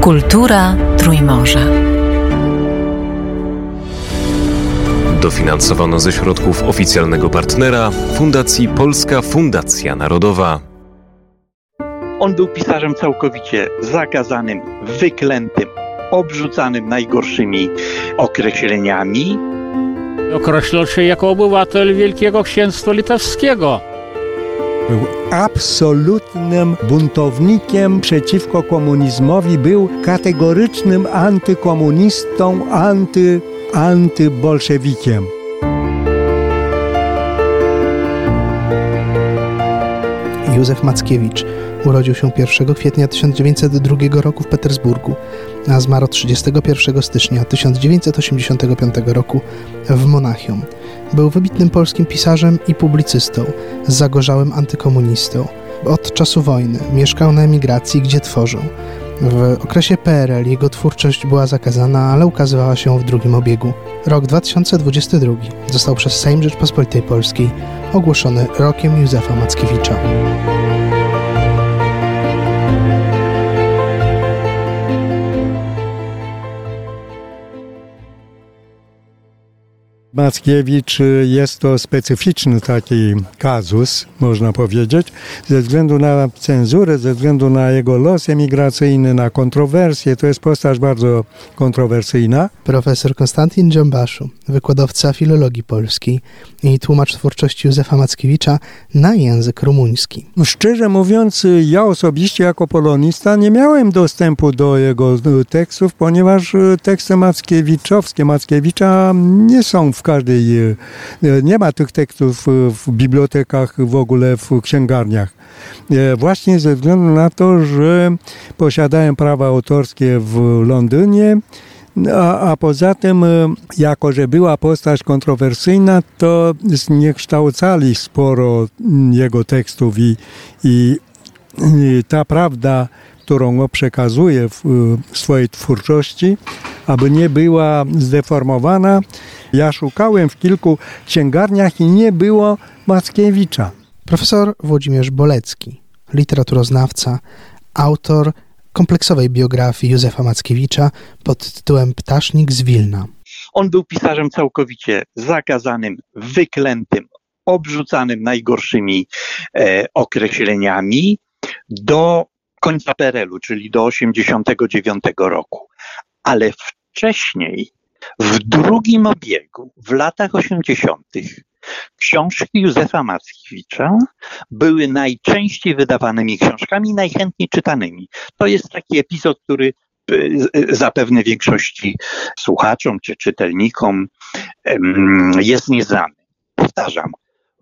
Kultura Trójmorza. Dofinansowano ze środków oficjalnego partnera Fundacji Polska Fundacja Narodowa. On był pisarzem całkowicie zakazanym, wyklętym, obrzucanym najgorszymi określeniami. Określał się jako obywatel Wielkiego Księstwa Litewskiego. Był absolutnym buntownikiem przeciwko komunizmowi, był kategorycznym antykomunistą, anty, antybolszewikiem. Józef Mackiewicz urodził się 1 kwietnia 1902 roku w Petersburgu, a zmarł 31 stycznia 1985 roku w Monachium. Był wybitnym polskim pisarzem i publicystą, zagorzałym antykomunistą. Od czasu wojny mieszkał na emigracji, gdzie tworzył. W okresie PRL jego twórczość była zakazana, ale ukazywała się w drugim obiegu. Rok 2022 został przez Sejm Rzeczpospolitej Polskiej ogłoszony rokiem Józefa Mackiewicza. Mackiewicz jest to specyficzny taki kazus, można powiedzieć, ze względu na cenzurę, ze względu na jego los emigracyjny, na kontrowersje. To jest postać bardzo kontrowersyjna. Profesor Konstantin Dziambaszu, wykładowca filologii polskiej i tłumacz twórczości Józefa Mackiewicza na język rumuński. Szczerze mówiąc, ja osobiście jako polonista nie miałem dostępu do jego tekstów, ponieważ teksty mackiewiczowskie Mackiewicza nie są w każdej, e, nie ma tych tekstów w bibliotekach, w ogóle w księgarniach. E, właśnie ze względu na to, że posiadałem prawa autorskie w Londynie, a, a, poza tym, e, jako że była postać kontrowersyjna, to zniekształcali sporo jego tekstów i, i, i ta prawda, którą przekazuje w, w swojej twórczości, aby nie była zdeformowana, ja szukałem w kilku księgarniach i nie było Mackiewicza. Profesor Włodzimierz Bolecki, literaturoznawca, autor kompleksowej biografii Józefa Mackiewicza pod tytułem Ptasznik z Wilna. On był pisarzem całkowicie zakazanym, wyklętym, obrzucanym najgorszymi e, określeniami do końca PRL-u, czyli do 89 roku. Ale wcześniej w drugim obiegu, w latach 80., książki Józefa Mackiewicza były najczęściej wydawanymi książkami, najchętniej czytanymi. To jest taki epizod, który e, zapewne większości słuchaczom czy czytelnikom jest nieznany. Powtarzam,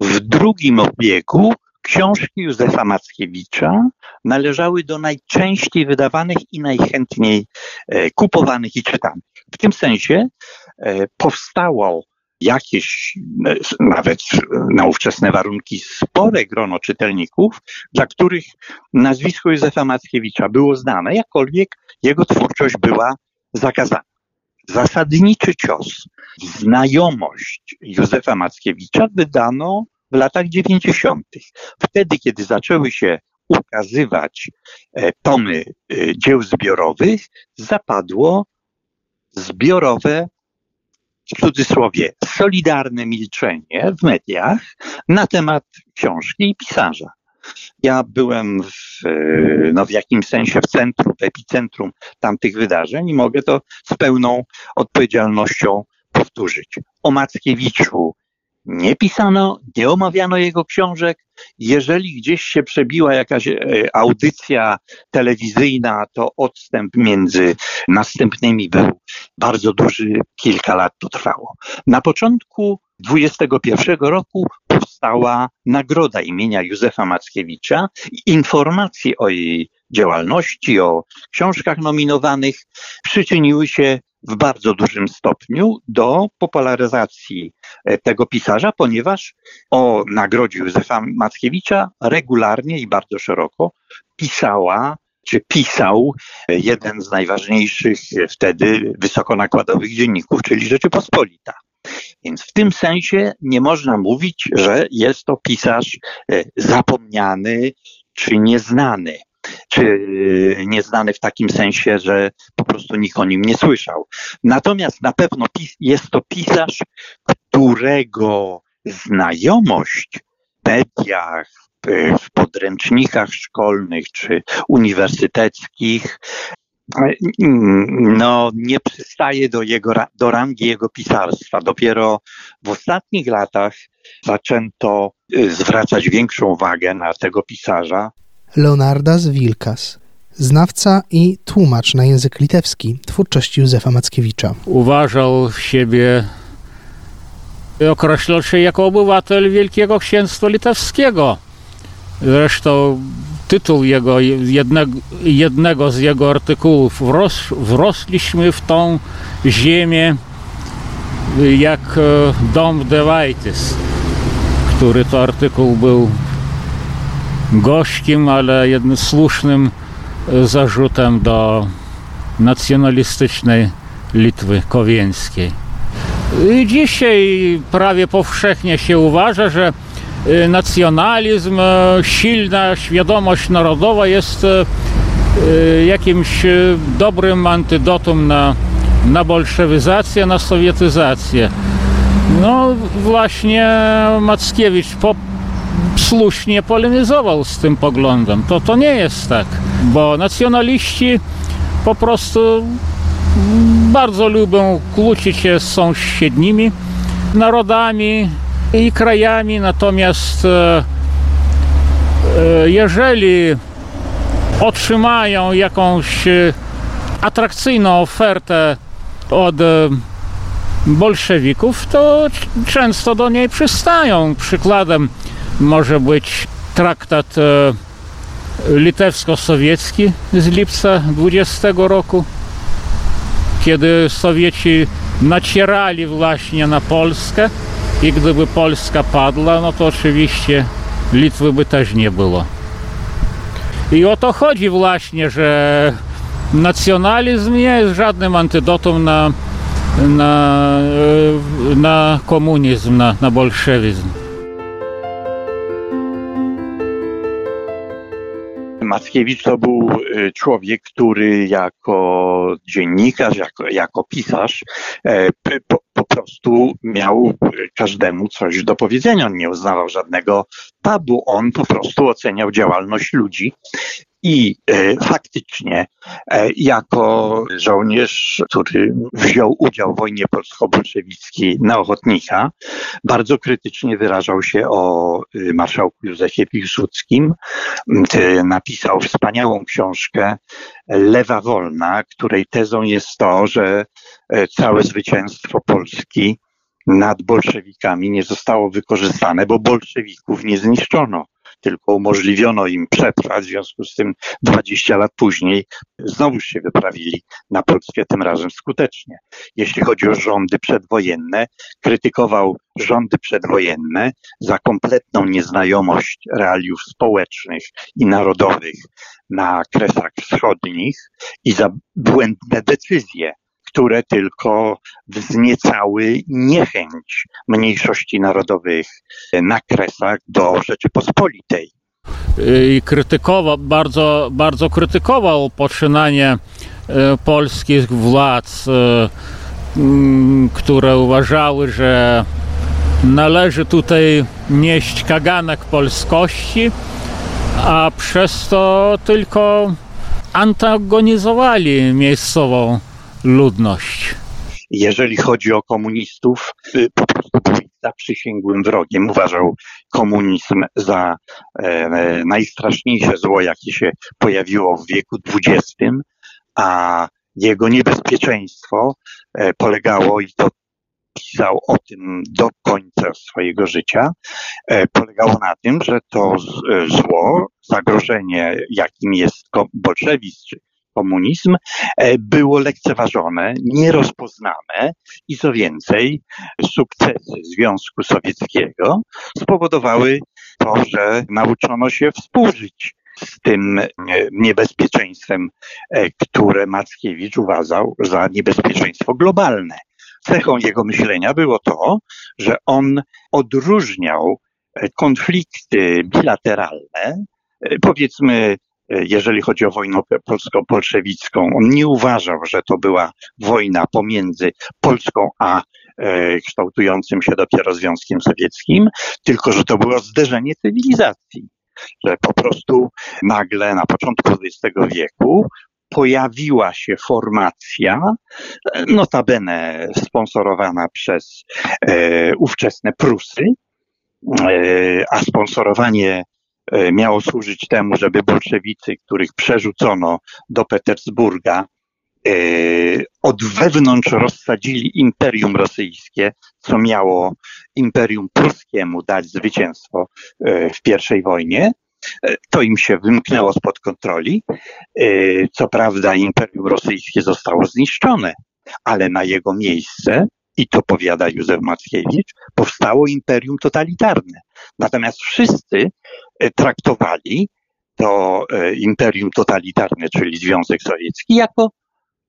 w drugim obiegu książki Józefa Mackiewicza należały do najczęściej wydawanych i najchętniej e, kupowanych i czytanych. W tym sensie e, powstało jakieś, e, nawet na ówczesne warunki, spore grono czytelników, dla których nazwisko Józefa Mackiewicza było znane, jakkolwiek jego twórczość była zakazana. Zasadniczy cios, znajomość Józefa Mackiewicza wydano w latach 90. Wtedy, kiedy zaczęły się ukazywać e, tomy dzieł zbiorowych, zapadło zbiorowe, w cudzysłowie, solidarne milczenie w mediach na temat książki i pisarza. Ja byłem w, no w jakimś sensie w centrum, w epicentrum tamtych wydarzeń i mogę to z pełną odpowiedzialnością powtórzyć. O Mackiewiczu nie pisano, nie omawiano jego książek. Jeżeli gdzieś się przebiła jakaś e, audycja telewizyjna, to odstęp między następnymi był bardzo duży, kilka lat to trwało. Na początku 21 roku powstała nagroda imienia Józefa Mackiewicza. Informacje o jej działalności, o książkach nominowanych przyczyniły się w bardzo dużym stopniu do popularyzacji e, tego pisarza, ponieważ o nagrodzie Józefa Mackiewicza regularnie i bardzo szeroko pisała czy pisał jeden z najważniejszych wtedy wysokonakładowych dzienników, czyli Rzeczypospolita. Więc w tym sensie nie można mówić, że jest to pisarz e, zapomniany czy nieznany. Czy nieznany w takim sensie, że po prostu nikt o nim nie słyszał. Natomiast na pewno jest to pisarz, którego znajomość w mediach, w podręcznikach szkolnych czy uniwersyteckich no, nie przystaje do, jego, do rangi jego pisarstwa. Dopiero w ostatnich latach zaczęto zwracać większą uwagę na tego pisarza. Leonardas Wilkas, znawca i tłumacz na język litewski twórczości Józefa Mackiewicza. Uważał siebie, określał się jako obywatel Wielkiego Księstwa Litewskiego. Zresztą tytuł jego, jednego, jednego z jego artykułów Wros, Wrosliśmy w tą ziemię jak e, dom Dewaitis, który to artykuł był gościem, ale jednym słusznym e, zarzutem do nacjonalistycznej Litwy Kowieńskiej. Dzisiaj prawie powszechnie się uważa, że Y, nacjonalizm, y, silna świadomość narodowa jest jakimś dobrym antydotum na, na bolszewizację, na sowietyzację. No właśnie Mackiewicz po, słusznie polemizował z tym poglądem. To, to nie jest tak, bo nacjonaliści po prostu bardzo lubią kłócić się z sąsiednimi narodami, i krajami, natomiast e, e, jeżeli otrzymają jakąś e, atrakcyjną ofertę od bolszewików, to często do niej przystają. Przykładem może być traktat litewsko-sowiecki z lipca 20 roku, kiedy Sowieci nacierali właśnie na Polskę i gdyby Polska padła, no to oczywiście Litwy by też nie było. I o to chodzi właśnie, że nacjonalizm nie jest żadnym antydotum na, na, na komunizm, na, na bolszewizm. Mackiewicz to był y, człowiek, który jako dziennikarz, jako, jako pisarz e, po, po prostu miał każdemu coś do powiedzenia. On nie uznawał żadnego tabu, on po prostu oceniał działalność ludzi i e, faktycznie, e, jako żołnierz, który wziął udział w wojnie polsko-bolszewickiej na ochotnika, bardzo krytycznie wyrażał się o e, marszałku Józefie Piłsudskim. Napisał wspaniałą książkę Lewa Wolna, której tezą jest to, że całe zwycięstwo Polski nad bolszewikami nie zostało wykorzystane, bo bolszewików nie zniszczono tylko umożliwiono im przetrwać, w związku z tym 20 lat później znowu się wyprawili na Polskę, tym razem skutecznie. Jeśli chodzi o rządy przedwojenne, krytykował rządy przedwojenne za kompletną nieznajomość realiów społecznych i narodowych na kresach wschodnich i za błędne decyzje które tylko wzniecały niechęć mniejszości narodowych na Kresach do Rzeczypospolitej. I krytykował, bardzo, bardzo krytykował poczynanie e, polskich władz, e, które uważały, że należy tutaj nieść kaganek polskości, a przez to tylko antagonizowali miejscową ludność. Jeżeli chodzi o komunistów, y, po prostu był zaprzysięgłym wrogiem. Uważał komunizm za e, najstraszniejsze zło, jakie się pojawiło w wieku XX, a jego niebezpieczeństwo e, polegało, i to pisał o tym do końca swojego życia, e, polegało na tym, że to e, zło, zagrożenie, jakim jest bolszewizm komunizm e, było lekceważone, nierozpoznane i co więcej, sukcesy Związku Sowieckiego spowodowały to, że nauczono się współżyć z tym e, niebezpieczeństwem, e, które Mackiewicz uważał za niebezpieczeństwo globalne. Cechą jego myślenia było to, że on odróżniał konflikty bilateralne, powiedzmy jeżeli chodzi o wojnę polsko-bolszewicką. On nie uważał, że to była wojna pomiędzy Polską a kształtującym się dopiero Związkiem Sowieckim, tylko że to było zderzenie cywilizacji. Że po prostu nagle na początku XX wieku pojawiła się formacja, notabene sponsorowana przez e, ówczesne Prusy, e, a sponsorowanie e, miało służyć temu, żeby bolszewicy, których przerzucono do Petersburga, e, od wewnątrz rozsadzili imperium rosyjskie, co miało imperium pruskiemu dać zwycięstwo e, w pierwszej wojnie. E, to im się wymknęło spod kontroli. E, co prawda Imperium Rosyjskie zostało zniszczone, ale na jego miejsce, i to powiada Józef Mackiewicz, powstało imperium totalitarne. Natomiast wszyscy e, traktowali to imperium totalitarne, czyli Związek Sowiecki, jako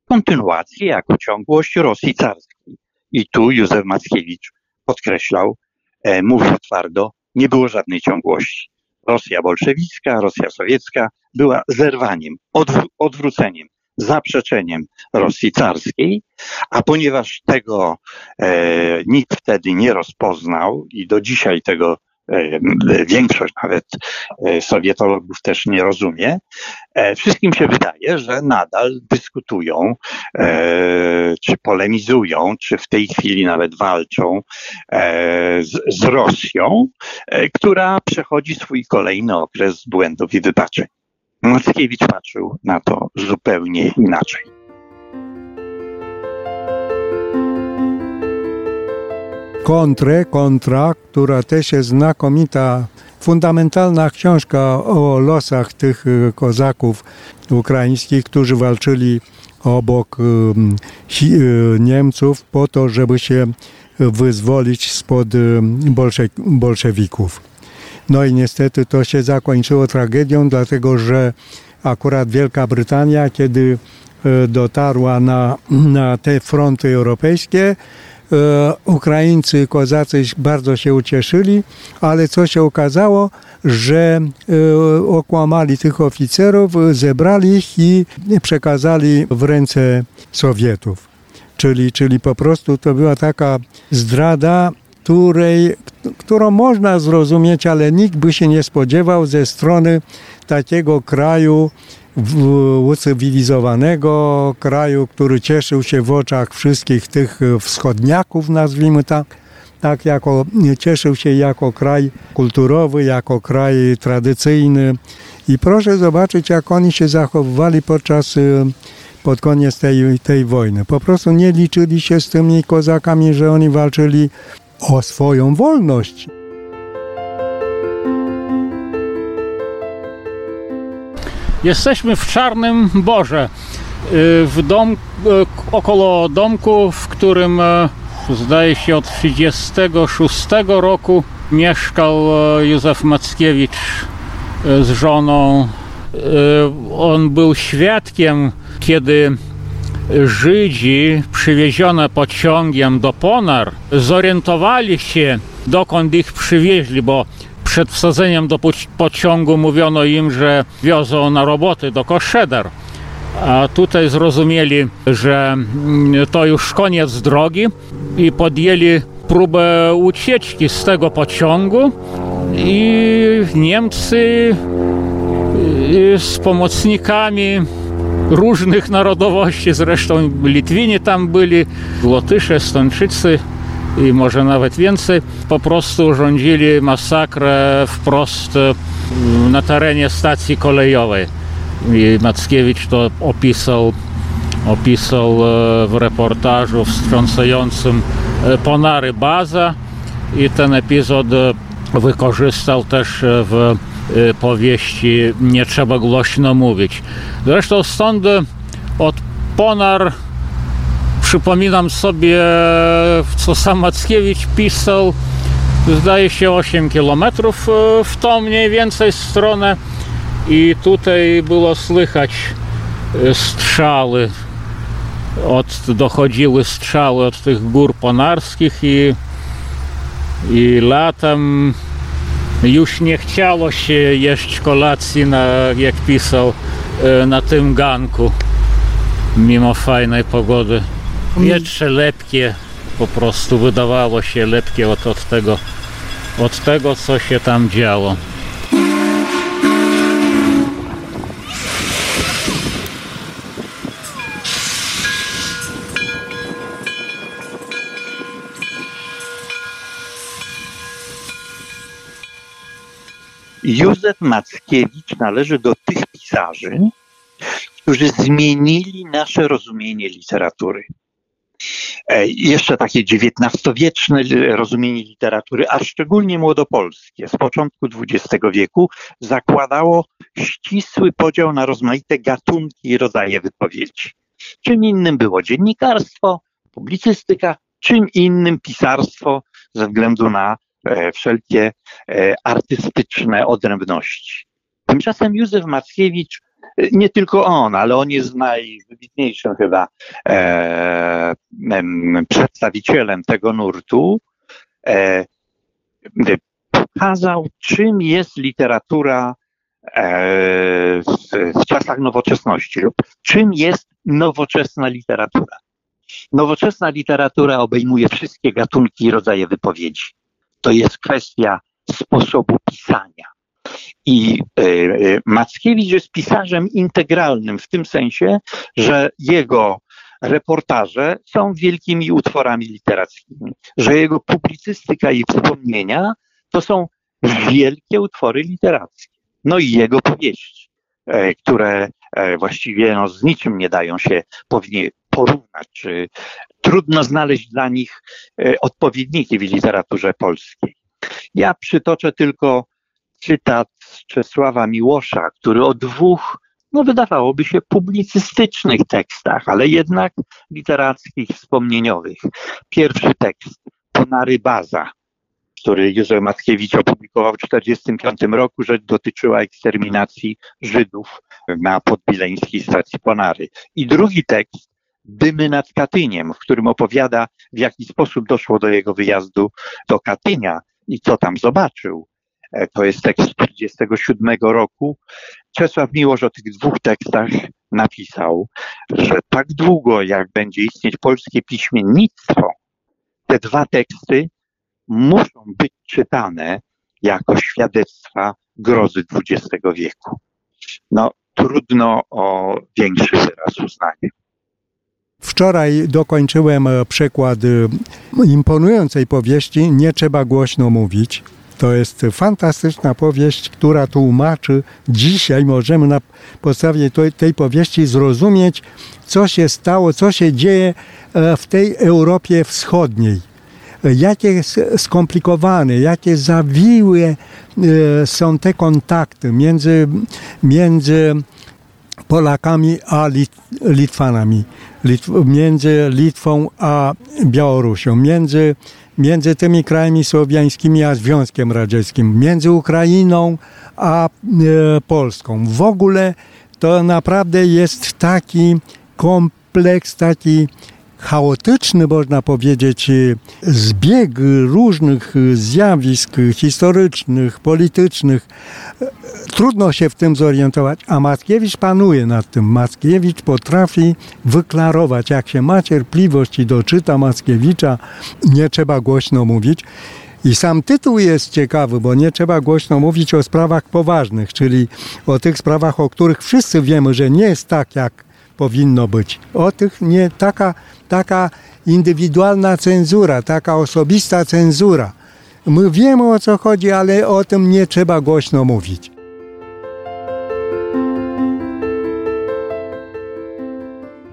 kontynuację, jako ciągłość Rosji carskiej. I tu Józef Mackiewicz podkreślał, mówił twardo, nie było żadnej ciągłości. Rosja bolszewicka, Rosja sowiecka była zerwaniem, odw- odwróceniem, zaprzeczeniem Rosji carskiej, a ponieważ tego e, nikt wtedy nie rozpoznał i do dzisiaj tego E, większość nawet e, sowietologów też nie rozumie, e, wszystkim się wydaje, że nadal dyskutują, czy polemizują, czy w tej chwili nawet walczą z, Rosją, która przechodzi swój kolejny okres błędów i wybaczeń. Mackiewicz patrzył na to zupełnie inaczej. Kontrę, kontra, która też jest znakomita, fundamentalna książka o losach tych y, kozaków ukraińskich, którzy walczyli obok y, y, Niemców po to, żeby się wyzwolić spod bolsze, bolszewików. No i niestety to się zakończyło tragedią, dlatego że akurat Wielka Brytania, kiedy dotarła na, na te fronty europejskie, E, Ukraińcy, kozacy bardzo się ucieszyli, ale co się okazało, że e, okłamali tych oficerów, zebrali ich i przekazali w ręce Sowietów. Czyli, czyli po prostu to była taka zdrada, której, którą można zrozumieć, ale nikt by się nie spodziewał ze strony takiego kraju, ucywilizowanego kraju, który cieszył się w oczach wszystkich tych wschodniaków, nazwijmy tak, tak jako, cieszył się jako kraj kulturowy, jako kraj tradycyjny. I proszę zobaczyć, jak oni się zachowywali podczas y, pod koniec tej, tej wojny. Po prostu nie liczyli się z tymi kozakami, że oni walczyli o swoją wolność. Jesteśmy w Czarnym Borze, y, w dom, y, około domku, w którym e, zdaje się od 1936 roku mieszkał e, Józef Mackiewicz e, z żoną. On był świadkiem, kiedy Żydzi przywiezione pociągiem do Ponar zorientowali się, dokąd ich przywieźli, bo przed wsadzeniem do pociągu mówiono im, że wiozą na roboty do Koszeder. A tutaj zrozumieli, że mm, to już koniec drogi i podjęli próbę ucieczki z tego pociągu i Niemcy z pomocnikami różnych narodowości, zresztą Litwini tam byli, Łotysze, Stończycy, i może nawet więcej, po prostu urządzili masakrę wprost e, na terenie stacji kolejowej. I Mackiewicz to opisał, opisał e, w reportażu wstrząsającym e, Ponary Baza i ten epizod wykorzystał też w powieści Nie trzeba głośno mówić. Zresztą stąd od Ponar przypominam sobie, co sam Mackiewicz pisał, zdaje się 8 km e, w tą mniej więcej stronę. I tutaj było słychać e, strzały, od, dochodziły strzały od tych gór ponarskich i, i latem Już nie chciało się jeść kolacji, na, jak pisał, e, na tym ganku, mimo fajnej pogody. Wietrze lepkie, po prostu wydawało się lepkie od, od, tego, od tego, co się tam działo. Józef Mackiewicz należy do tych pisarzy, którzy zmienili nasze rozumienie literatury. E, jeszcze takie XIX-wieczne rozumienie literatury, a szczególnie młodopolskie z początku XX wieku zakładało ścisły podział na rozmaite gatunki i rodzaje wypowiedzi. Czym innym było dziennikarstwo, publicystyka, czym innym pisarstwo ze względu na e, wszelkie e, artystyczne odrębności. Tymczasem Józef Mackiewicz nie tylko on, ale on jest najwybitniejszym chyba e, przedstawicielem tego nurtu, e, pokazał, czym jest literatura e, w, w czasach nowoczesności lub czym jest nowoczesna literatura. Nowoczesna literatura obejmuje wszystkie gatunki i rodzaje wypowiedzi. To jest kwestia sposobu pisania i e, e, Mackiewicz jest pisarzem integralnym w tym sensie, że jego reportaże są wielkimi utworami literackimi, że jego publicystyka i wspomnienia to są wielkie utwory literackie. No i jego powieści, e, które właściwie no, z niczym nie dają się porównać, czy trudno znaleźć dla nich odpowiedniki w literaturze polskiej. Ja przytoczę tylko cytat z Czesława Miłosza, który o dwóch, no wydawałoby się, publicystycznych tekstach, ale jednak literackich, wspomnieniowych. Pierwszy tekst, Ponary Baza, który Józef Mackiewicz opublikował w 1945 roku, że dotyczyła eksterminacji Żydów na podbileńskiej stacji Ponary. I drugi tekst, Dymy nad Katyniem, w którym opowiada, w jaki sposób doszło do jego wyjazdu do Katynia i co tam zobaczył. E, to jest tekst z 1947 roku. Czesław Miłosz o tych dwóch tekstach napisał, że tak długo jak będzie istnieć polskie piśmiennictwo, te dwa teksty muszą być czytane jako świadectwa grozy XX wieku. No, trudno o większy wyraz uznania. Wczoraj dokończyłem przekład e, imponującej powieści Nie trzeba głośno mówić to jest fantastyczna powieść, która tłumaczy, dzisiaj możemy na podstawie tej powieści zrozumieć, co się stało, co się dzieje e, w tej Europie Wschodniej. Jakie skomplikowane, jakie zawiłe e, są te kontakty między, między Polakami a Litwanami, między Litwą a Białorusią, między między tymi krajami słowiańskimi a Związkiem Radzieckim, między Ukrainą a e, Polską. W ogóle to naprawdę jest taki kompleks, taki chaotyczny, można powiedzieć, zbieg różnych zjawisk historycznych, politycznych. Trudno się w tym zorientować, a Mackiewicz panuje nad tym. Mackiewicz potrafi wyklarować, jak się ma cierpliwość i doczyta Mackiewicza, nie trzeba głośno mówić. I sam tytuł jest ciekawy, bo nie trzeba głośno mówić o sprawach poważnych, czyli o tych sprawach, o których wszyscy wiemy, że nie jest tak, jak powinno być. O tych nie, taka, taka indywidualna cenzura, taka osobista cenzura. My wiemy o co chodzi, ale o tym nie trzeba głośno mówić.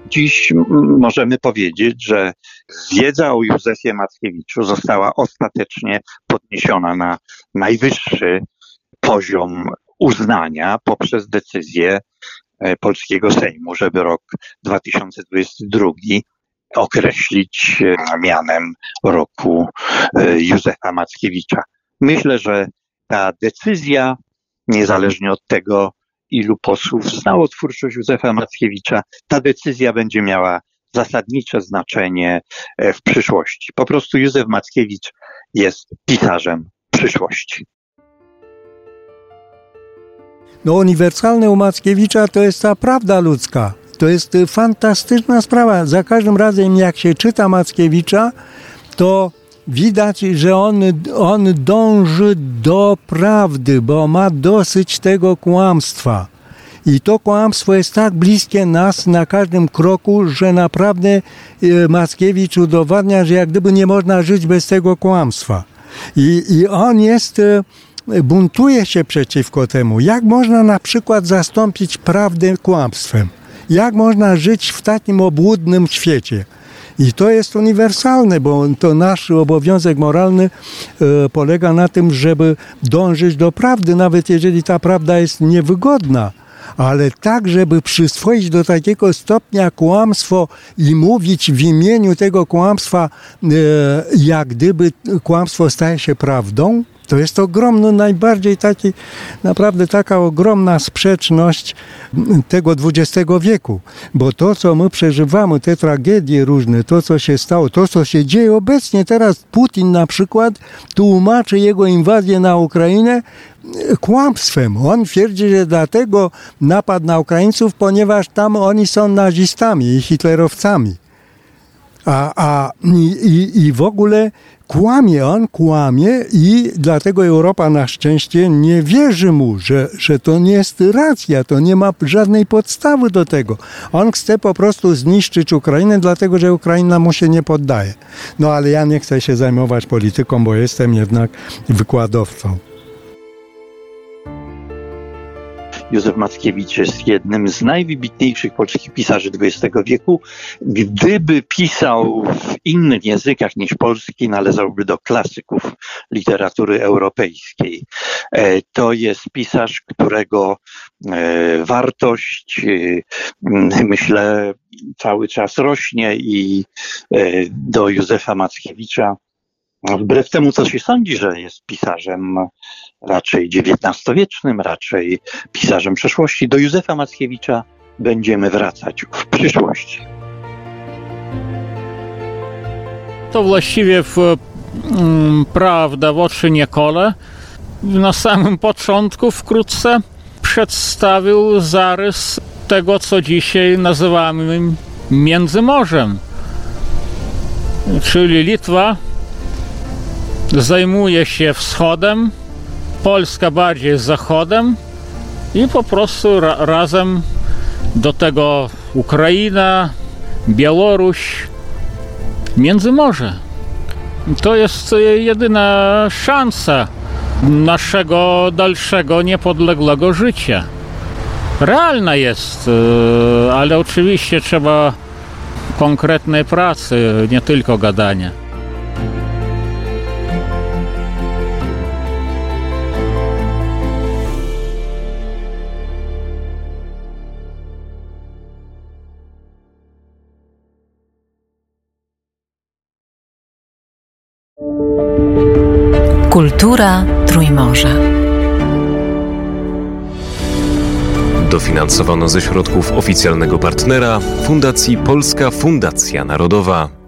Dziś możemy powiedzieć, że wiedza o Józefie Mackiewiczu została ostatecznie podniesiona na najwyższy poziom uznania poprzez decyzję polskiego Sejmu, żeby rok 2022 określić e, mianem roku e, Józefa Mackiewicza. Myślę, że ta decyzja, niezależnie od tego, ilu posłów znało twórczość Józefa Mackiewicza, ta decyzja będzie miała zasadnicze znaczenie w przyszłości. Po prostu Józef Mackiewicz jest pisarzem przyszłości. No uniwersalne u Mackiewicza to jest ta prawda ludzka. To jest y, fantastyczna sprawa. Za każdym razem jak się czyta Mackiewicza, to widać, że on, on dąży do prawdy, bo ma dosyć tego kłamstwa. I to kłamstwo jest tak bliskie nas na każdym kroku, że naprawdę y, Mackiewicz udowadnia, że jak gdyby nie można żyć bez tego kłamstwa. I, i on jest y, buntuje się przeciwko temu. Jak można na przykład zastąpić prawdę kłamstwem? Jak można żyć w takim obłudnym świecie? I to jest uniwersalne, bo to nasz obowiązek moralny e, polega na tym, żeby dążyć do prawdy, nawet jeżeli ta prawda jest niewygodna ale tak, żeby przyswoić do takiego stopnia kłamstwo i mówić w imieniu tego kłamstwa, e, jak gdyby kłamstwo staje się prawdą, to jest ogromny, najbardziej taki, naprawdę taka ogromna sprzeczność tego XX wieku. Bo to, co my przeżywamy, te tragedie różne, to, co się stało, to, co się dzieje obecnie, teraz Putin na przykład tłumaczy jego inwazję na Ukrainę kłamstwem. On twierdzi, że dlatego napadł na Ukraińców, ponieważ tam oni są nazistami i hitlerowcami. A, a i, i w ogóle kłamie on, kłamie i dlatego Europa na szczęście nie wierzy mu, że, że to nie jest racja, to nie ma żadnej podstawy do tego. On chce po prostu zniszczyć Ukrainę, dlatego że Ukraina mu się nie poddaje. No ale ja nie chcę się zajmować polityką, bo jestem jednak wykładowcą. Józef Mackiewicz jest jednym z najwybitniejszych polskich pisarzy XX wieku. Gdyby pisał w innych językach niż polski, należałby do klasyków literatury europejskiej. E, to jest pisarz, którego e, wartość, e, myślę, cały czas rośnie i do Józefa Mackiewicza wbrew temu, co się sądzi, że jest pisarzem raczej XIX-wiecznym, raczej pisarzem przeszłości, do Józefa Mackiewicza będziemy wracać w przyszłości. To właściwie w, mm, prawda w oczy nie kole. Na samym początku wkrótce przedstawił zarys tego, co dzisiaj nazywamy Międzymorzem. Czyli Litwa zajmuje się wschodem, Polska bardziej zachodem i po prostu ra razem do tego Ukraina, Białoruś, Międzymorze. To jest jedyna szansa naszego dalszego niepodległego życia. Realna jest, e, ale oczywiście trzeba konkretnej pracy, nie tylko gadania. Kultura Trójmorza. Dofinansowano ze środków oficjalnego partnera Fundacji Polska Fundacja Narodowa.